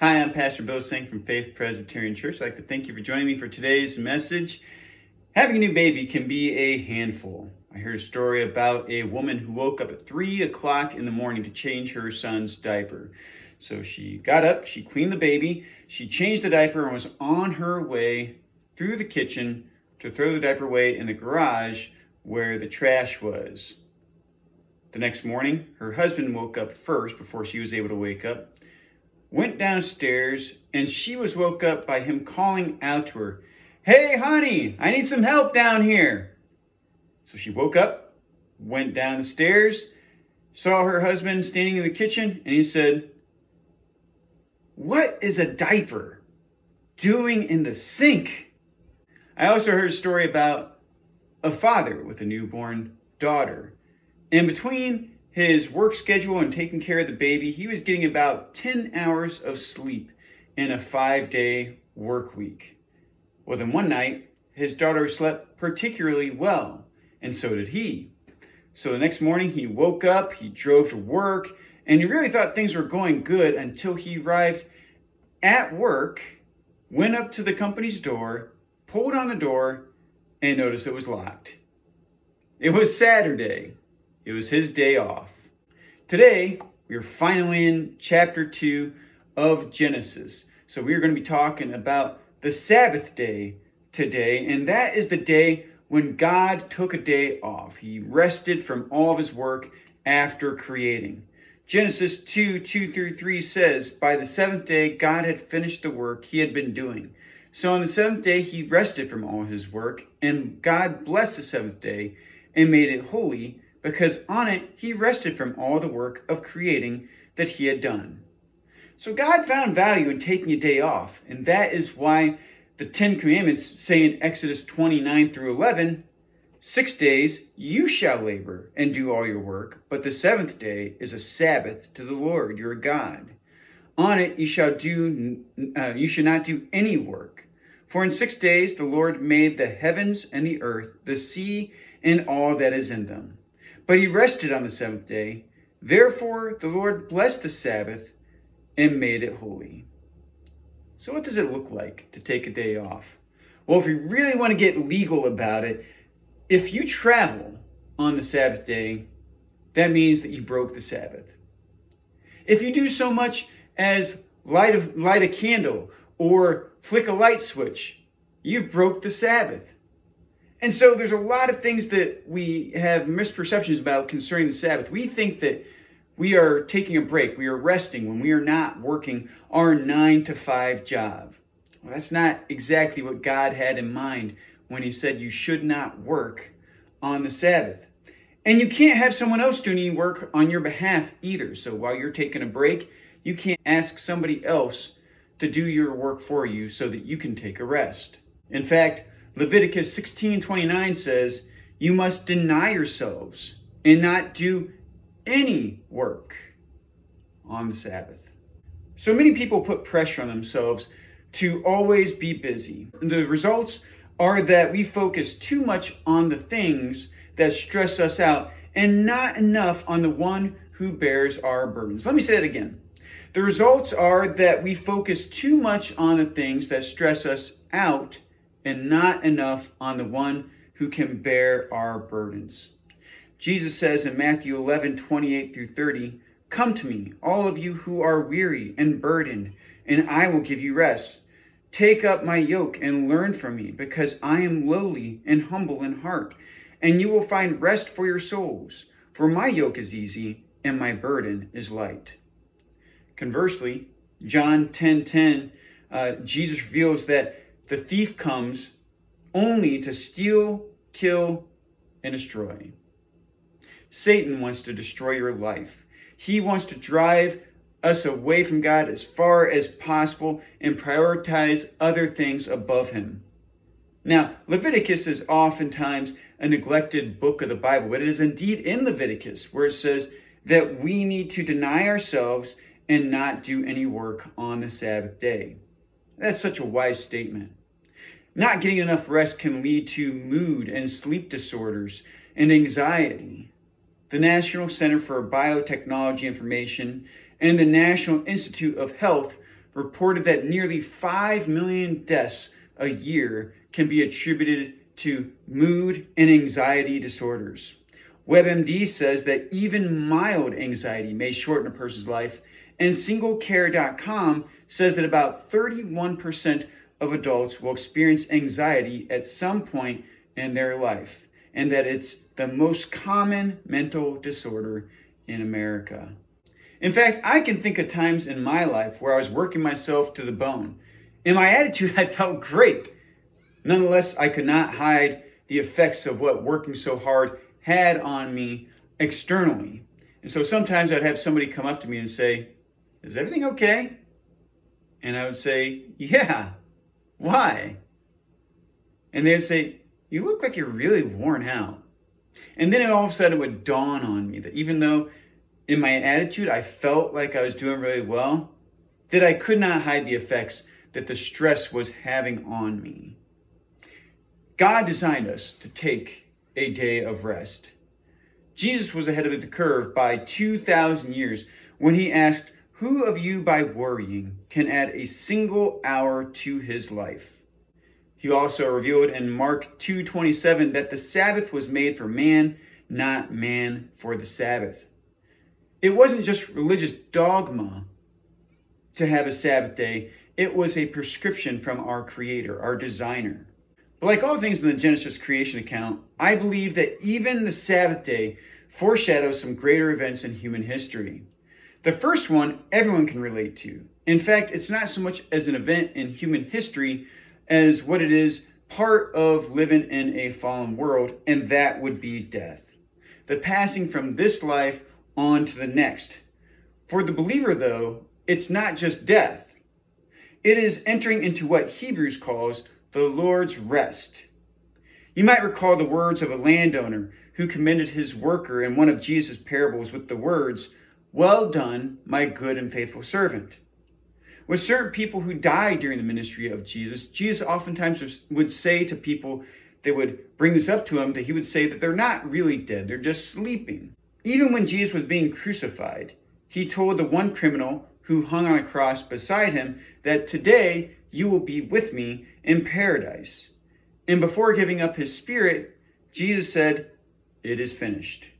Hi, I'm Pastor Bill Seng from Faith Presbyterian Church. I'd like to thank you for joining me for today's message. Having a new baby can be a handful. I heard a story about a woman who woke up at 3 o'clock in the morning to change her son's diaper. So she got up, she cleaned the baby, she changed the diaper, and was on her way through the kitchen to throw the diaper away in the garage where the trash was. The next morning, her husband woke up first before she was able to wake up went downstairs, and she was woke up by him calling out to her, Hey, honey, I need some help down here. So she woke up, went down the stairs, saw her husband standing in the kitchen, and he said, What is a diaper doing in the sink? I also heard a story about a father with a newborn daughter. And between his work schedule and taking care of the baby, he was getting about 10 hours of sleep in a five day work week. Well, then one night, his daughter slept particularly well, and so did he. So the next morning, he woke up, he drove to work, and he really thought things were going good until he arrived at work, went up to the company's door, pulled on the door, and noticed it was locked. It was Saturday. It was his day off. Today, we are finally in chapter 2 of Genesis. So we are going to be talking about the Sabbath day today, and that is the day when God took a day off. He rested from all of his work after creating. Genesis 2 2 through 3 says, By the seventh day, God had finished the work he had been doing. So on the seventh day, he rested from all his work, and God blessed the seventh day and made it holy because on it he rested from all the work of creating that he had done. So God found value in taking a day off, and that is why the Ten Commandments say in Exodus 29 through 11, Six days you shall labor and do all your work, but the seventh day is a Sabbath to the Lord your God. On it you shall do uh, you shall not do any work. For in six days the Lord made the heavens and the earth, the sea, and all that is in them but he rested on the seventh day. Therefore, the Lord blessed the Sabbath and made it holy. So, what does it look like to take a day off? Well, if you really want to get legal about it, if you travel on the Sabbath day, that means that you broke the Sabbath. If you do so much as light, a, light a candle or flick a light switch, you've broke the Sabbath. And so there's a lot of things that we have misperceptions about concerning the Sabbath. We think that we are taking a break, we are resting when we are not working our nine to five job. Well, that's not exactly what God had in mind when He said you should not work on the Sabbath. And you can't have someone else doing any work on your behalf either. So while you're taking a break, you can't ask somebody else to do your work for you so that you can take a rest. In fact, Leviticus 16:29 says, "You must deny yourselves and not do any work on the Sabbath." So many people put pressure on themselves to always be busy. The results are that we focus too much on the things that stress us out and not enough on the one who bears our burdens. Let me say that again. The results are that we focus too much on the things that stress us out and not enough on the one who can bear our burdens. Jesus says in Matthew 11, 28 through 30, Come to me, all of you who are weary and burdened, and I will give you rest. Take up my yoke and learn from me, because I am lowly and humble in heart, and you will find rest for your souls. For my yoke is easy and my burden is light. Conversely, John 10 10, uh, Jesus reveals that the thief comes only to steal, kill, and destroy. Satan wants to destroy your life. He wants to drive us away from God as far as possible and prioritize other things above Him. Now, Leviticus is oftentimes a neglected book of the Bible, but it is indeed in Leviticus where it says that we need to deny ourselves and not do any work on the Sabbath day. That's such a wise statement. Not getting enough rest can lead to mood and sleep disorders and anxiety. The National Center for Biotechnology Information and the National Institute of Health reported that nearly 5 million deaths a year can be attributed to mood and anxiety disorders. WebMD says that even mild anxiety may shorten a person's life, and singlecare.com says that about 31% of adults will experience anxiety at some point in their life, and that it's the most common mental disorder in America. In fact, I can think of times in my life where I was working myself to the bone. In my attitude, I felt great. Nonetheless, I could not hide the effects of what working so hard had on me externally. And so sometimes I'd have somebody come up to me and say, Is everything okay? And I would say, Yeah. Why? And they'd say, You look like you're really worn out. And then it all of a sudden would dawn on me that even though in my attitude I felt like I was doing really well, that I could not hide the effects that the stress was having on me. God designed us to take a day of rest. Jesus was ahead of the curve by 2,000 years when he asked, Who of you by worrying can add a single hour to his life? He also revealed in Mark 2:27 that the Sabbath was made for man, not man for the Sabbath. It wasn't just religious dogma to have a Sabbath day, it was a prescription from our creator, our designer. But like all things in the Genesis creation account, I believe that even the Sabbath day foreshadows some greater events in human history. The first one everyone can relate to. In fact, it's not so much as an event in human history as what it is part of living in a fallen world, and that would be death. The passing from this life on to the next. For the believer, though, it's not just death, it is entering into what Hebrews calls the Lord's rest. You might recall the words of a landowner who commended his worker in one of Jesus' parables with the words, Well done, my good and faithful servant. With certain people who died during the ministry of Jesus, Jesus oftentimes would say to people that would bring this up to him that he would say that they're not really dead, they're just sleeping. Even when Jesus was being crucified, he told the one criminal who hung on a cross beside him that today you will be with me in paradise. And before giving up his spirit, Jesus said, It is finished.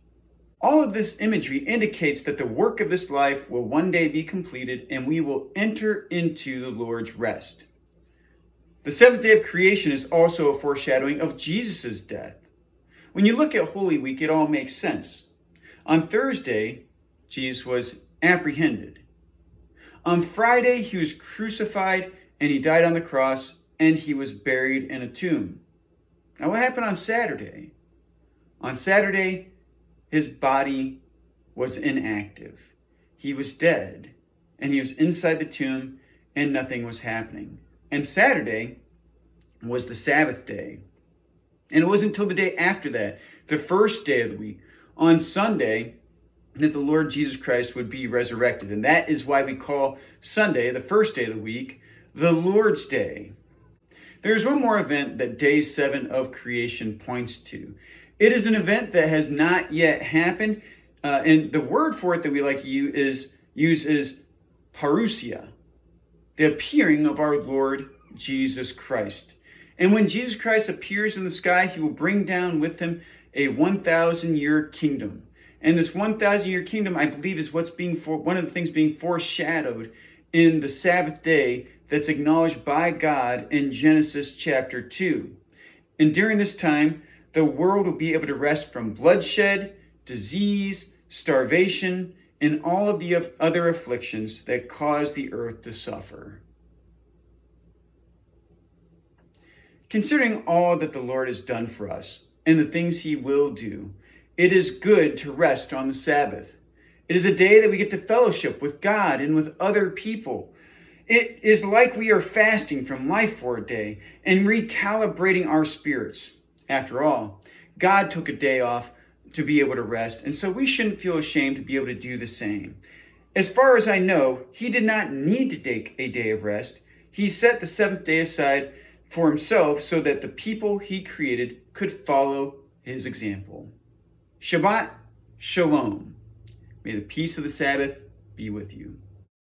All of this imagery indicates that the work of this life will one day be completed and we will enter into the Lord's rest. The seventh day of creation is also a foreshadowing of Jesus' death. When you look at Holy Week, it all makes sense. On Thursday, Jesus was apprehended. On Friday, he was crucified and he died on the cross and he was buried in a tomb. Now, what happened on Saturday? On Saturday, his body was inactive. He was dead, and he was inside the tomb, and nothing was happening. And Saturday was the Sabbath day. And it wasn't until the day after that, the first day of the week, on Sunday, that the Lord Jesus Christ would be resurrected. And that is why we call Sunday, the first day of the week, the Lord's Day. There's one more event that day seven of creation points to. It is an event that has not yet happened, uh, and the word for it that we like to use is, use is parousia, the appearing of our Lord Jesus Christ. And when Jesus Christ appears in the sky, he will bring down with him a 1,000 year kingdom. And this 1,000 year kingdom, I believe, is what's being for one of the things being foreshadowed in the Sabbath day that's acknowledged by God in Genesis chapter 2. And during this time, the world will be able to rest from bloodshed, disease, starvation, and all of the other afflictions that cause the earth to suffer. Considering all that the Lord has done for us and the things he will do, it is good to rest on the Sabbath. It is a day that we get to fellowship with God and with other people it is like we are fasting from life for a day and recalibrating our spirits. After all, God took a day off to be able to rest, and so we shouldn't feel ashamed to be able to do the same. As far as I know, he did not need to take a day of rest. He set the seventh day aside for himself so that the people he created could follow his example. Shabbat Shalom. May the peace of the Sabbath be with you.